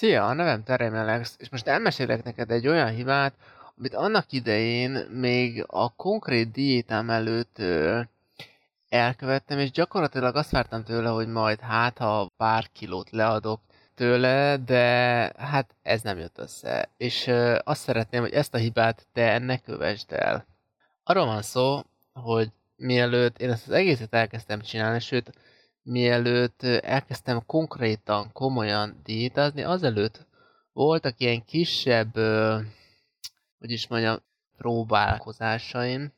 Szia, a nevem Terem Alex, és most elmesélek neked egy olyan hibát, amit annak idején még a konkrét diétám előtt ö, elkövettem, és gyakorlatilag azt vártam tőle, hogy majd hát, ha pár kilót leadok tőle, de hát ez nem jött össze. És ö, azt szeretném, hogy ezt a hibát te ne kövesd el. Arról van szó, hogy mielőtt én ezt az egészet elkezdtem csinálni, sőt, mielőtt elkezdtem konkrétan, komolyan diétázni, azelőtt voltak ilyen kisebb, hogy is mondjam, próbálkozásaim,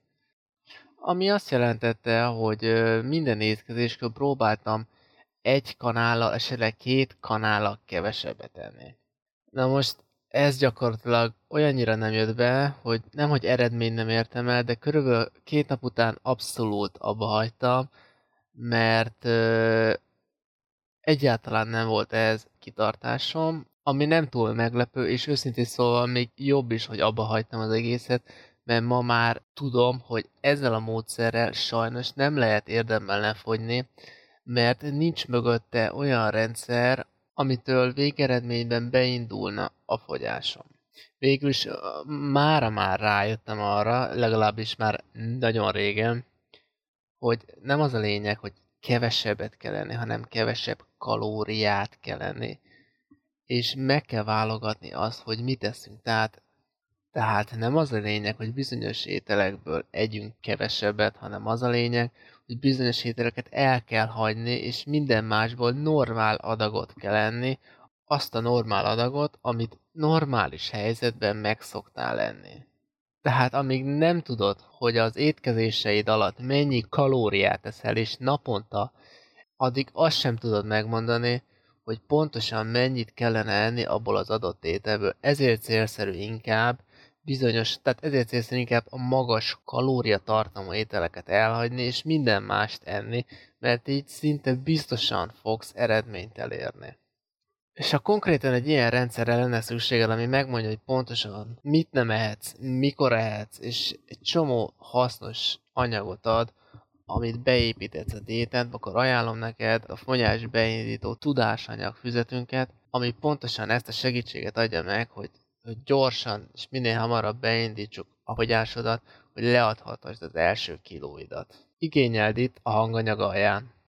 ami azt jelentette, hogy minden étkezéskor próbáltam egy kanállal, esetleg két kanállal kevesebbet enni. Na most ez gyakorlatilag olyannyira nem jött be, hogy nem, hogy eredmény nem értem el, de körülbelül két nap után abszolút abba hagytam, mert ö, egyáltalán nem volt ez kitartásom, ami nem túl meglepő, és őszintén szóval még jobb is, hogy abba hagytam az egészet, mert ma már tudom, hogy ezzel a módszerrel sajnos nem lehet érdemben lefogyni, mert nincs mögötte olyan rendszer, amitől végeredményben beindulna a fogyásom. Végül is mára már rájöttem arra, legalábbis már nagyon régen, hogy nem az a lényeg, hogy kevesebbet kell enni, hanem kevesebb kalóriát kell enni. És meg kell válogatni azt, hogy mit eszünk. Tehát, tehát nem az a lényeg, hogy bizonyos ételekből együnk kevesebbet, hanem az a lényeg, hogy bizonyos ételeket el kell hagyni, és minden másból normál adagot kell enni, azt a normál adagot, amit normális helyzetben megszoktál lenni. Tehát amíg nem tudod, hogy az étkezéseid alatt mennyi kalóriát eszel, és naponta, addig azt sem tudod megmondani, hogy pontosan mennyit kellene enni abból az adott ételből. Ezért célszerű inkább bizonyos, tehát ezért célszerű inkább a magas kalóriatartalmú ételeket elhagyni, és minden mást enni, mert így szinte biztosan fogsz eredményt elérni. És ha konkrétan egy ilyen rendszerre lenne szükséged, ami megmondja, hogy pontosan mit nem ehetsz, mikor ehetsz, és egy csomó hasznos anyagot ad, amit beépítetsz a diétádba, akkor ajánlom neked a fogyás beindító tudásanyag füzetünket, ami pontosan ezt a segítséget adja meg, hogy, hogy gyorsan és minél hamarabb beindítsuk a fogyásodat, hogy leadhatasd az első kilóidat. Igényeld itt a hanganyag alján.